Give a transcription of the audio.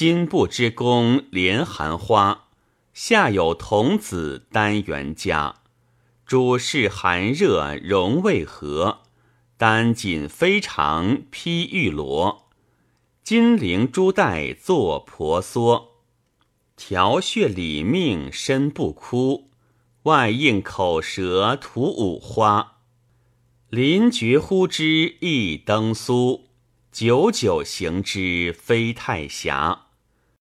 金布之宫连寒花，下有童子丹元家。主事寒热容未和？丹锦非常披玉罗。金陵珠带作婆娑。调血理命身不枯，外应口舌吐五花。临绝呼之亦登苏，久久行之非太暇。